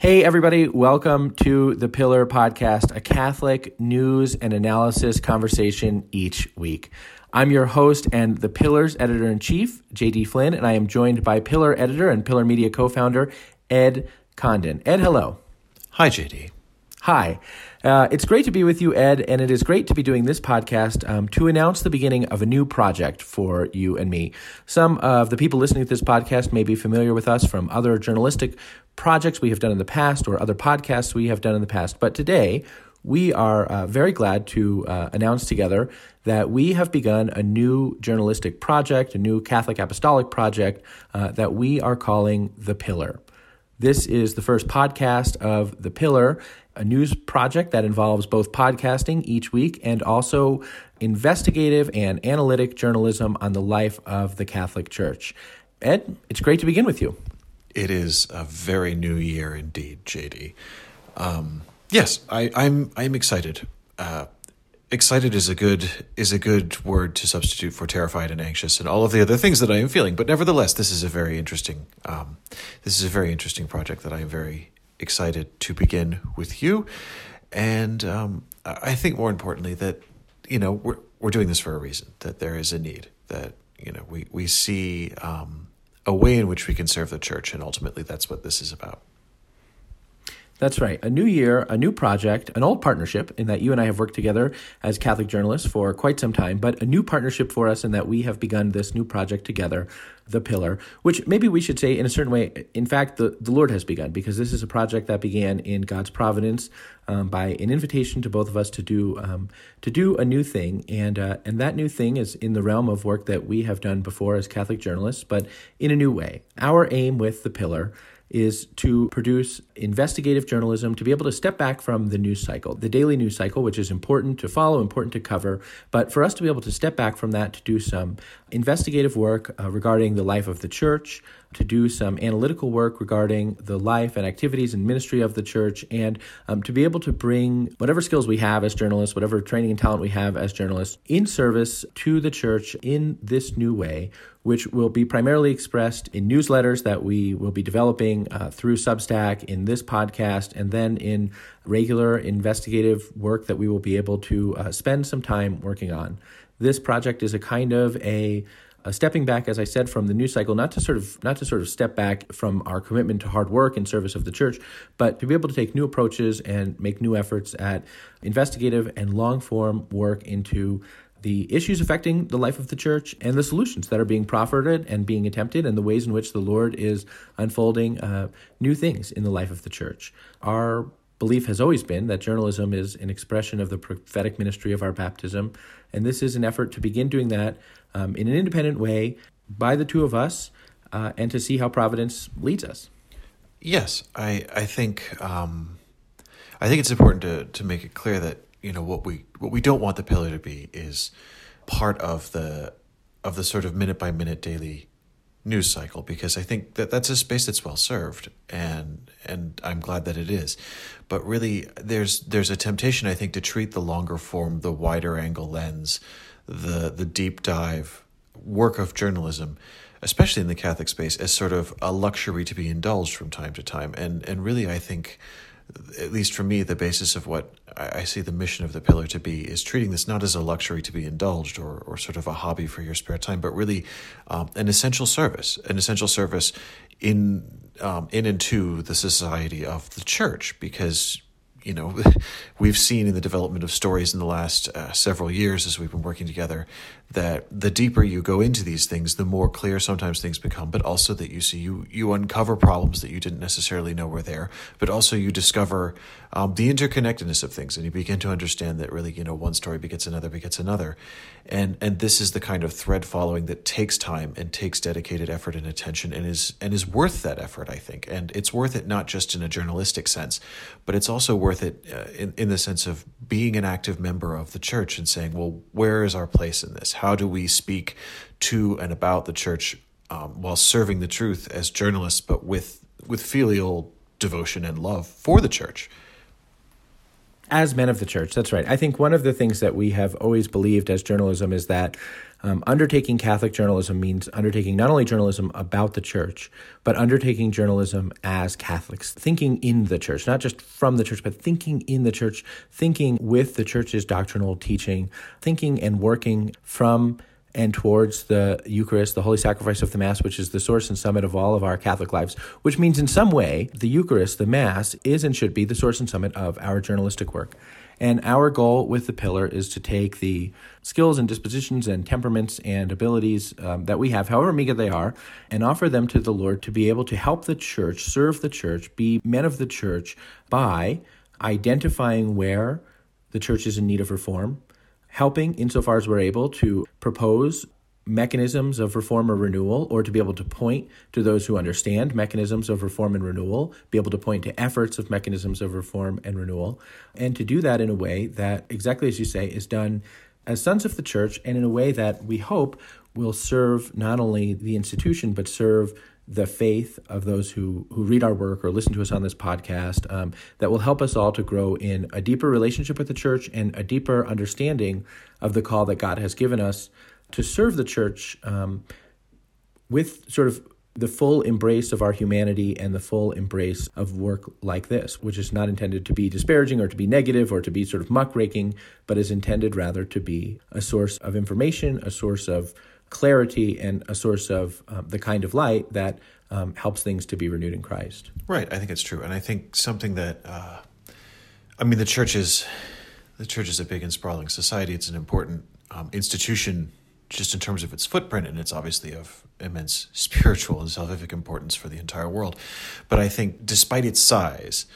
Hey, everybody, welcome to the Pillar Podcast, a Catholic news and analysis conversation each week. I'm your host and the Pillar's editor in chief, JD Flynn, and I am joined by Pillar editor and Pillar Media co founder, Ed Condon. Ed, hello. Hi, JD. Hi. Uh, it's great to be with you, Ed, and it is great to be doing this podcast um, to announce the beginning of a new project for you and me. Some of the people listening to this podcast may be familiar with us from other journalistic projects we have done in the past or other podcasts we have done in the past. But today, we are uh, very glad to uh, announce together that we have begun a new journalistic project, a new Catholic apostolic project uh, that we are calling The Pillar. This is the first podcast of The Pillar, a news project that involves both podcasting each week and also investigative and analytic journalism on the life of the Catholic Church. Ed, it's great to begin with you. It is a very new year indeed, JD. Um, yes, I, I'm I'm excited. Uh, excited is a good is a good word to substitute for terrified and anxious and all of the other things that I am feeling. But nevertheless, this is a very interesting um, this is a very interesting project that I am very excited to begin with you. And um, I think more importantly that you know we're we're doing this for a reason. That there is a need. That you know we we see um, a way in which we can serve the church, and ultimately that's what this is about. That's right. A new year, a new project, an old partnership in that you and I have worked together as Catholic journalists for quite some time, but a new partnership for us in that we have begun this new project together, The Pillar, which maybe we should say in a certain way, in fact, the, the Lord has begun because this is a project that began in God's providence um, by an invitation to both of us to do um, to do a new thing, and uh, and that new thing is in the realm of work that we have done before as Catholic journalists, but in a new way. Our aim with The Pillar is to produce investigative journalism, to be able to step back from the news cycle, the daily news cycle, which is important to follow, important to cover, but for us to be able to step back from that to do some investigative work uh, regarding the life of the church, to do some analytical work regarding the life and activities and ministry of the church, and um, to be able to bring whatever skills we have as journalists, whatever training and talent we have as journalists, in service to the church in this new way which will be primarily expressed in newsletters that we will be developing uh, through Substack in this podcast, and then in regular investigative work that we will be able to uh, spend some time working on. This project is a kind of a uh, stepping back, as I said, from the news cycle, not to sort of not to sort of step back from our commitment to hard work and service of the church, but to be able to take new approaches and make new efforts at investigative and long form work into the issues affecting the life of the church and the solutions that are being proffered and being attempted and the ways in which the Lord is unfolding uh, new things in the life of the church. Our belief has always been that journalism is an expression of the prophetic ministry of our baptism, and this is an effort to begin doing that um, in an independent way by the two of us uh, and to see how providence leads us. Yes, I I think um, I think it's important to to make it clear that you know what we what we don't want the pillar to be is part of the of the sort of minute by minute daily news cycle because I think that that's a space that's well served and and I'm glad that it is. But really there's there's a temptation I think to treat the longer form, the wider angle lens, the the deep dive work of journalism, especially in the Catholic space, as sort of a luxury to be indulged from time to time. And and really I think at least for me, the basis of what I see the mission of the pillar to be is treating this not as a luxury to be indulged or, or sort of a hobby for your spare time, but really um, an essential service, an essential service in um, in and to the society of the church, because you know, we've seen in the development of stories in the last uh, several years as we've been working together that the deeper you go into these things, the more clear sometimes things become, but also that you see you you uncover problems that you didn't necessarily know were there, but also you discover um, the interconnectedness of things, and you begin to understand that really, you know, one story begets another begets another, and and this is the kind of thread following that takes time and takes dedicated effort and attention, and is and is worth that effort, I think, and it's worth it not just in a journalistic sense, but it's also worth it uh, in in the sense of being an active member of the church and saying, well, where is our place in this? How do we speak to and about the church um, while serving the truth as journalists, but with with filial devotion and love for the church? As men of the church, that's right. I think one of the things that we have always believed as journalism is that um, undertaking Catholic journalism means undertaking not only journalism about the church, but undertaking journalism as Catholics, thinking in the church, not just from the church, but thinking in the church, thinking with the church's doctrinal teaching, thinking and working from and towards the Eucharist, the holy sacrifice of the Mass, which is the source and summit of all of our Catholic lives, which means in some way the Eucharist, the Mass, is and should be the source and summit of our journalistic work. And our goal with the pillar is to take the skills and dispositions and temperaments and abilities um, that we have, however meager they are, and offer them to the Lord to be able to help the church, serve the church, be men of the church by identifying where the church is in need of reform, helping, insofar as we're able, to propose mechanisms of reform or renewal, or to be able to point to those who understand mechanisms of reform and renewal, be able to point to efforts of mechanisms of reform and renewal, and to do that in a way that, exactly as you say, is done as sons of the church and in a way that we hope will serve not only the institution, but serve the faith of those who, who read our work or listen to us on this podcast um, that will help us all to grow in a deeper relationship with the church and a deeper understanding of the call that God has given us to serve the church um, with sort of the full embrace of our humanity and the full embrace of work like this, which is not intended to be disparaging or to be negative or to be sort of muckraking, but is intended rather to be a source of information, a source of clarity and a source of um, the kind of light that um, helps things to be renewed in Christ. Right, I think it's true, and I think something that uh, I mean, the church is the church is a big and sprawling society. It's an important um, institution, just in terms of its footprint, and it's obviously of immense spiritual and salvific importance for the entire world. But I think, despite its size,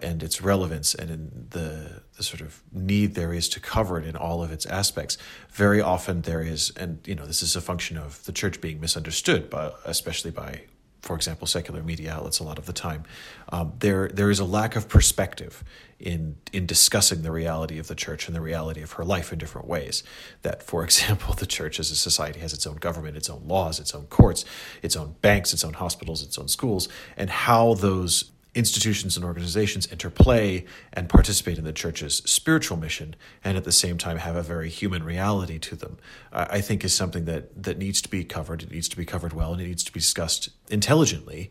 and its relevance and the the sort of need there is to cover it in all of its aspects. Very often there is, and you know, this is a function of the church being misunderstood, by, especially by, for example, secular media outlets. A lot of the time, um, there there is a lack of perspective in in discussing the reality of the church and the reality of her life in different ways. That, for example, the church as a society has its own government, its own laws, its own courts, its own banks, its own hospitals, its own schools, and how those institutions and organizations interplay and participate in the church's spiritual mission and at the same time have a very human reality to them. I think is something that that needs to be covered. It needs to be covered well and it needs to be discussed intelligently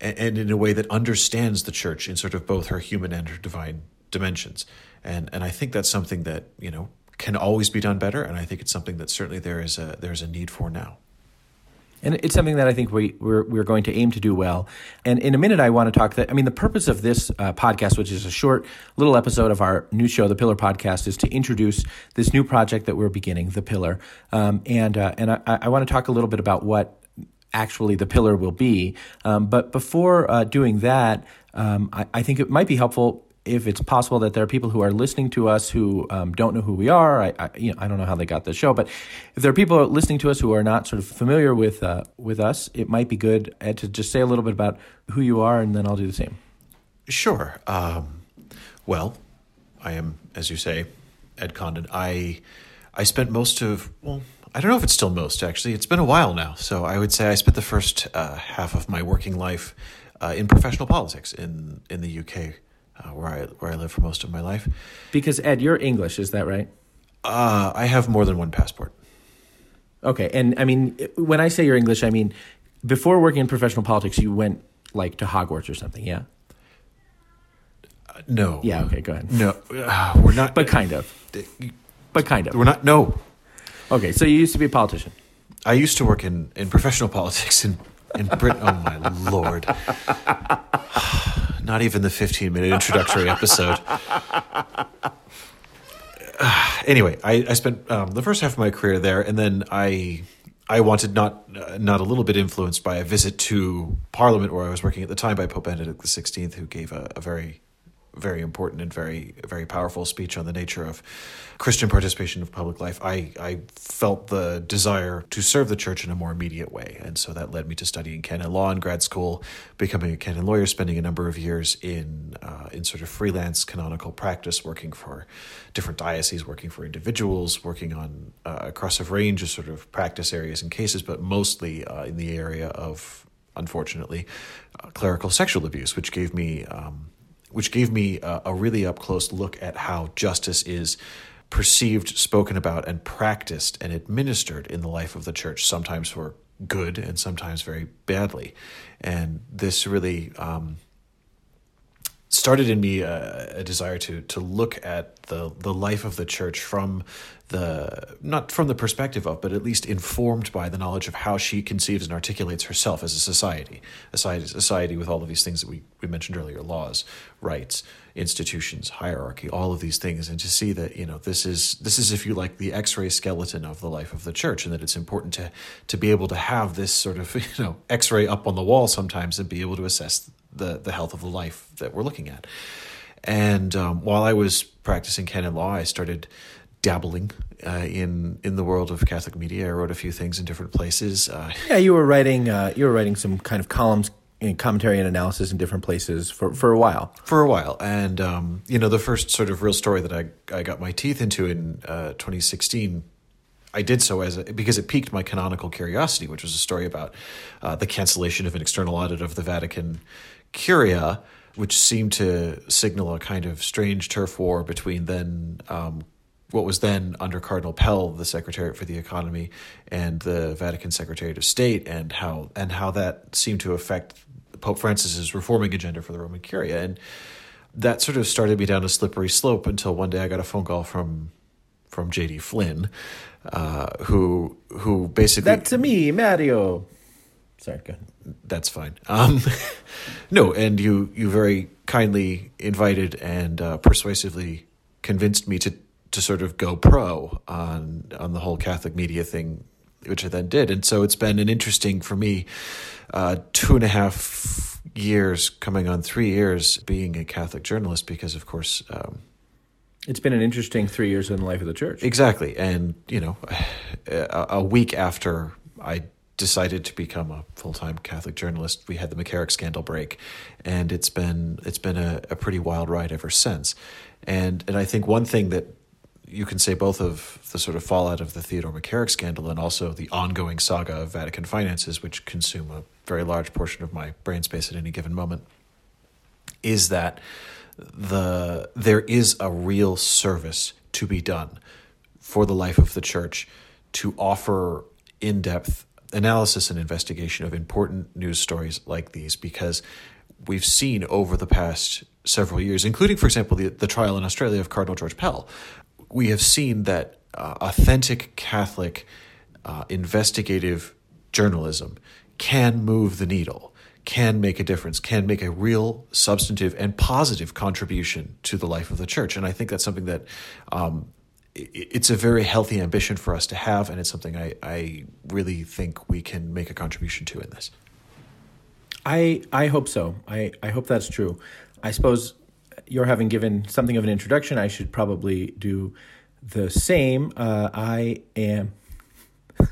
and, and in a way that understands the church in sort of both her human and her divine dimensions. And and i think that's something that you know can always be done better and i think it's something that certainly there is a there's a need for now and it's something that I think we, we're, we're going to aim to do well. And in a minute, I want to talk that, I mean, the purpose of this uh, podcast, which is a short little episode of our new show, The Pillar Podcast, is to introduce this new project that we're beginning, The Pillar. Um, and uh, and I, I want to talk a little bit about what actually the pillar will be. Um, but before uh, doing that, um, I, I think it might be helpful if it's possible that there are people who are listening to us who um, don't know who we are, I, I, you know, I don't know how they got the show, but if there are people listening to us who are not sort of familiar with uh, with us, it might be good to just say a little bit about who you are, and then I'll do the same. Sure. Um, well, I am, as you say, Ed Condon. I I spent most of well, I don't know if it's still most actually. It's been a while now, so I would say I spent the first uh, half of my working life uh, in professional politics in in the UK uh, where I where I live for most of my life. Because Ed, you're English, is that right? Uh, I have more than one passport. Okay, and I mean, when I say you're English, I mean before working in professional politics, you went like to Hogwarts or something, yeah? Uh, no. Yeah. Okay. Go ahead. No, uh, we're not. But kind of. But kind of. We're not. No. Okay, so you used to be a politician. I used to work in, in professional politics in in Britain. Oh my lord! Not even the 15 minute introductory episode. anyway, I, I spent um, the first half of my career there, and then I I wanted not uh, not a little bit influenced by a visit to Parliament where I was working at the time by Pope Benedict XVI, who gave a, a very very important and very very powerful speech on the nature of Christian participation of public life, I, I felt the desire to serve the church in a more immediate way. And so that led me to studying canon law in grad school, becoming a canon lawyer, spending a number of years in, uh, in sort of freelance canonical practice, working for different dioceses, working for individuals, working on uh, across a range of sort of practice areas and cases, but mostly uh, in the area of, unfortunately, uh, clerical sexual abuse, which gave me. Um, which gave me a, a really up close look at how justice is perceived, spoken about, and practiced and administered in the life of the church, sometimes for good and sometimes very badly. And this really um, started in me a, a, desire to to look at the the life of the church from the not from the perspective of, but at least informed by the knowledge of how she conceives and articulates herself as a society, a society, society with all of these things that we, we mentioned earlier: laws, rights, institutions, hierarchy, all of these things, and to see that you know this is this is if you like the X-ray skeleton of the life of the church, and that it's important to to be able to have this sort of you know X-ray up on the wall sometimes and be able to assess the the health of the life that we're looking at. And um, while I was practicing canon law, I started dabbling uh, in in the world of Catholic media. I wrote a few things in different places. Uh, yeah, you were writing uh, you were writing some kind of columns in commentary and analysis in different places for, for a while. For a while, and um, you know, the first sort of real story that I I got my teeth into in uh, 2016 I did so as a, because it piqued my canonical curiosity, which was a story about uh, the cancellation of an external audit of the Vatican Curia, which seemed to signal a kind of strange turf war between then um, what was then under Cardinal Pell, the Secretariat for the Economy, and the Vatican Secretariat of State, and how and how that seemed to affect Pope Francis's reforming agenda for the Roman Curia, and that sort of started me down a slippery slope until one day I got a phone call from from J.D. Flynn, uh, who who basically that's to me, Mario. Sorry, go ahead. That's fine. Um, no, and you you very kindly invited and uh, persuasively convinced me to to sort of go pro on on the whole Catholic media thing, which I then did, and so it's been an interesting for me uh, two and a half years, coming on three years, being a Catholic journalist because, of course. Um, it's been an interesting three years in the life of the church. Exactly, and you know, a, a week after I decided to become a full time Catholic journalist, we had the McCarrick scandal break, and it's been it's been a, a pretty wild ride ever since. And and I think one thing that you can say both of the sort of fallout of the Theodore McCarrick scandal and also the ongoing saga of Vatican finances, which consume a very large portion of my brain space at any given moment, is that the there is a real service to be done for the life of the church to offer in-depth analysis and investigation of important news stories like these because we've seen over the past several years, including, for example, the, the trial in Australia of Cardinal George Pell, we have seen that uh, authentic Catholic uh, investigative journalism can move the needle can make a difference, can make a real substantive and positive contribution to the life of the church. And I think that's something that um, it's a very healthy ambition for us to have, and it's something I, I really think we can make a contribution to in this. I I hope so. I, I hope that's true. I suppose you're having given something of an introduction. I should probably do the same. Uh, I am.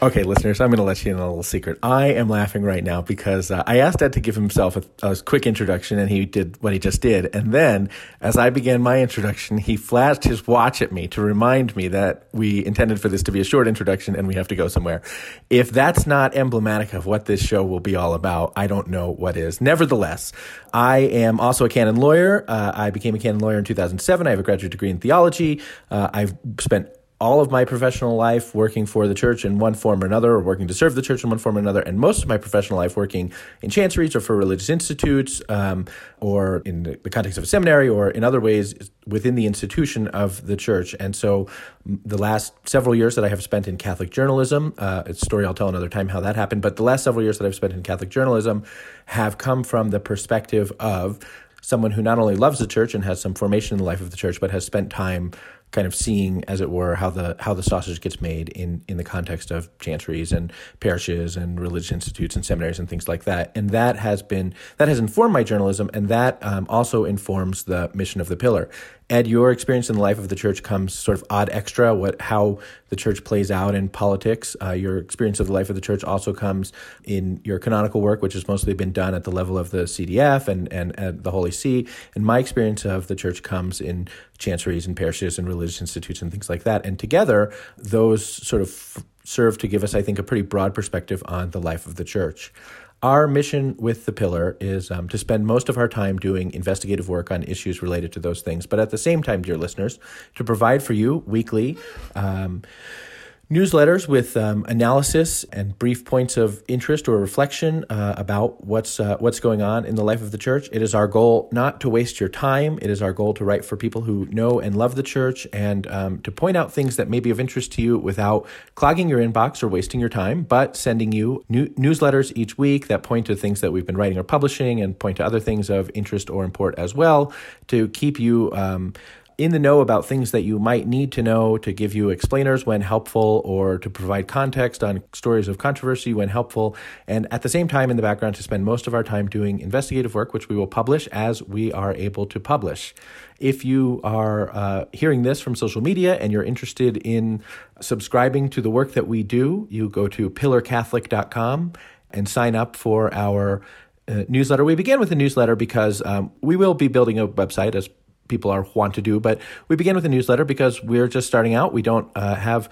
Okay, listeners, I'm going to let you in on a little secret. I am laughing right now because uh, I asked Ed to give himself a, a, quick introduction, and he did what he just did. And then, as I began my introduction, he flashed his watch at me to remind me that we intended for this to be a short introduction and we have to go somewhere. If that's not emblematic of what this show will be all about, I don't know what is. Nevertheless, I am also a canon lawyer. Uh, I became a canon lawyer in 2007. I have a graduate degree in theology. Uh, I've spent all of my professional life working for the church in one form or another, or working to serve the church in one form or another, and most of my professional life working in chanceries or for religious institutes, um, or in the context of a seminary, or in other ways within the institution of the church. And so, the last several years that I have spent in Catholic journalism, uh, it's a story I'll tell another time how that happened, but the last several years that I've spent in Catholic journalism have come from the perspective of someone who not only loves the church and has some formation in the life of the church, but has spent time kind of seeing, as it were, how the how the sausage gets made in in the context of chanceries and parishes and religious institutes and seminaries and things like that. And that has been that has informed my journalism, and that um, also informs the mission of the pillar. Ed, your experience in the life of the church comes sort of odd extra. What how the church plays out in politics. Uh, your experience of the life of the church also comes in your canonical work, which has mostly been done at the level of the CDF and and, and the Holy See. And my experience of the church comes in chanceries and parishes and religious institutes and things like that. And together, those sort of f- serve to give us, I think, a pretty broad perspective on the life of the church. Our mission with the Pillar is um, to spend most of our time doing investigative work on issues related to those things, but at the same time, dear listeners, to provide for you weekly. Um, newsletters with um, analysis and brief points of interest or reflection uh, about what's uh, what's going on in the life of the church. It is our goal not to waste your time. It is our goal to write for people who know and love the church and um, to point out things that may be of interest to you without clogging your inbox or wasting your time, but sending you new- newsletters each week that point to things that we've been writing or publishing and point to other things of interest or import as well to keep you. Um, in the know about things that you might need to know to give you explainers when helpful or to provide context on stories of controversy when helpful. And at the same time, in the background, to spend most of our time doing investigative work, which we will publish as we are able to publish. If you are uh, hearing this from social media and you're interested in subscribing to the work that we do, you go to pillarcatholic.com and sign up for our uh, newsletter. We begin with a newsletter because um, we will be building a website as people are want to do. But we begin with a newsletter because we're just starting out. We don't uh, have,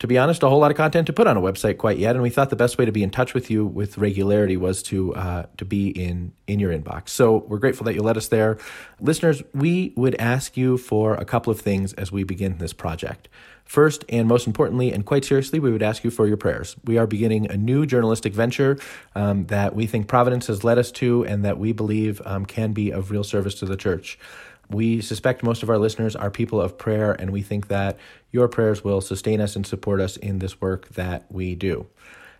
to be honest, a whole lot of content to put on a website quite yet. And we thought the best way to be in touch with you with regularity was to uh, to be in in your inbox. So we're grateful that you let us there, listeners. We would ask you for a couple of things as we begin this project. First, and most importantly, and quite seriously, we would ask you for your prayers. We are beginning a new journalistic venture um, that we think Providence has led us to and that we believe um, can be of real service to the church. We suspect most of our listeners are people of prayer, and we think that your prayers will sustain us and support us in this work that we do.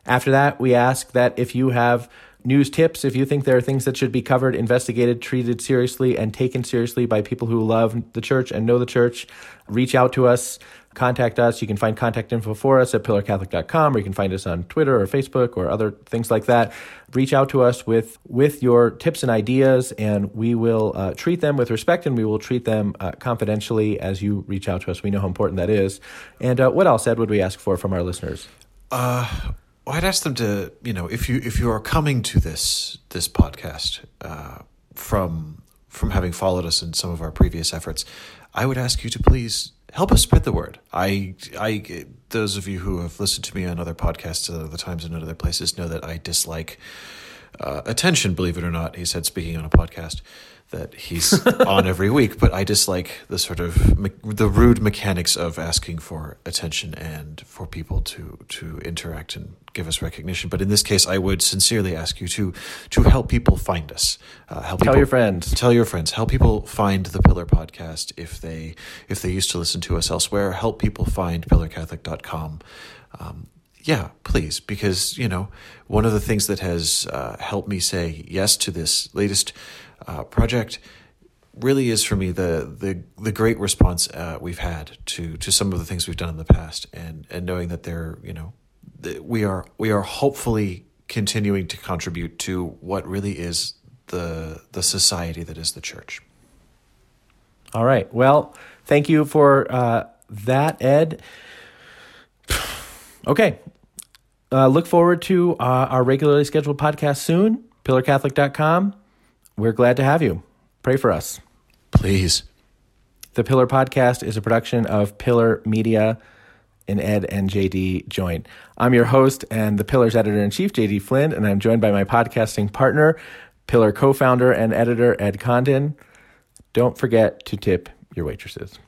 After that, we ask that if you have news tips, if you think there are things that should be covered, investigated, treated seriously, and taken seriously by people who love the church and know the church, reach out to us contact us. You can find contact info for us at pillarcatholic.com or you can find us on Twitter or Facebook or other things like that. Reach out to us with, with your tips and ideas, and we will uh, treat them with respect and we will treat them uh, confidentially as you reach out to us. We know how important that is. And uh, what else, Ed, would we ask for from our listeners? Uh, well, I'd ask them to, you know, if you if you are coming to this this podcast uh, from from having followed us in some of our previous efforts, I would ask you to please help us spread the word. I, I, those of you who have listened to me on other podcasts uh, at other times and at other places know that I dislike uh, attention. Believe it or not, he said speaking on a podcast that he's on every week, but I dislike the sort of me- the rude mechanics of asking for attention and for people to to interact and give us recognition. But in this case, I would sincerely ask you to to help people find us. Uh, help tell people, your friends. Tell your friends. Help people find the Pillar podcast if they if they used to listen to us elsewhere. Help people find pillarcatholic.com. Um, yeah, please, because you know one of the things that has uh, helped me say yes to this latest uh, project really is for me the the the great response uh, we've had to to some of the things we've done in the past, and and knowing that they're you know we are we are hopefully continuing to contribute to what really is the the society that is the church. All right. Well, thank you for uh, that, Ed. Okay. Uh, look forward to uh, our regularly scheduled podcast soon. PillarCatholic.com. We're glad to have you. Pray for us. Please. The Pillar Podcast is a production of Pillar Media and Ed and JD joint. I'm your host and the Pillar's editor in chief, JD Flynn, and I'm joined by my podcasting partner, Pillar co founder and editor, Ed Condon. Don't forget to tip your waitresses.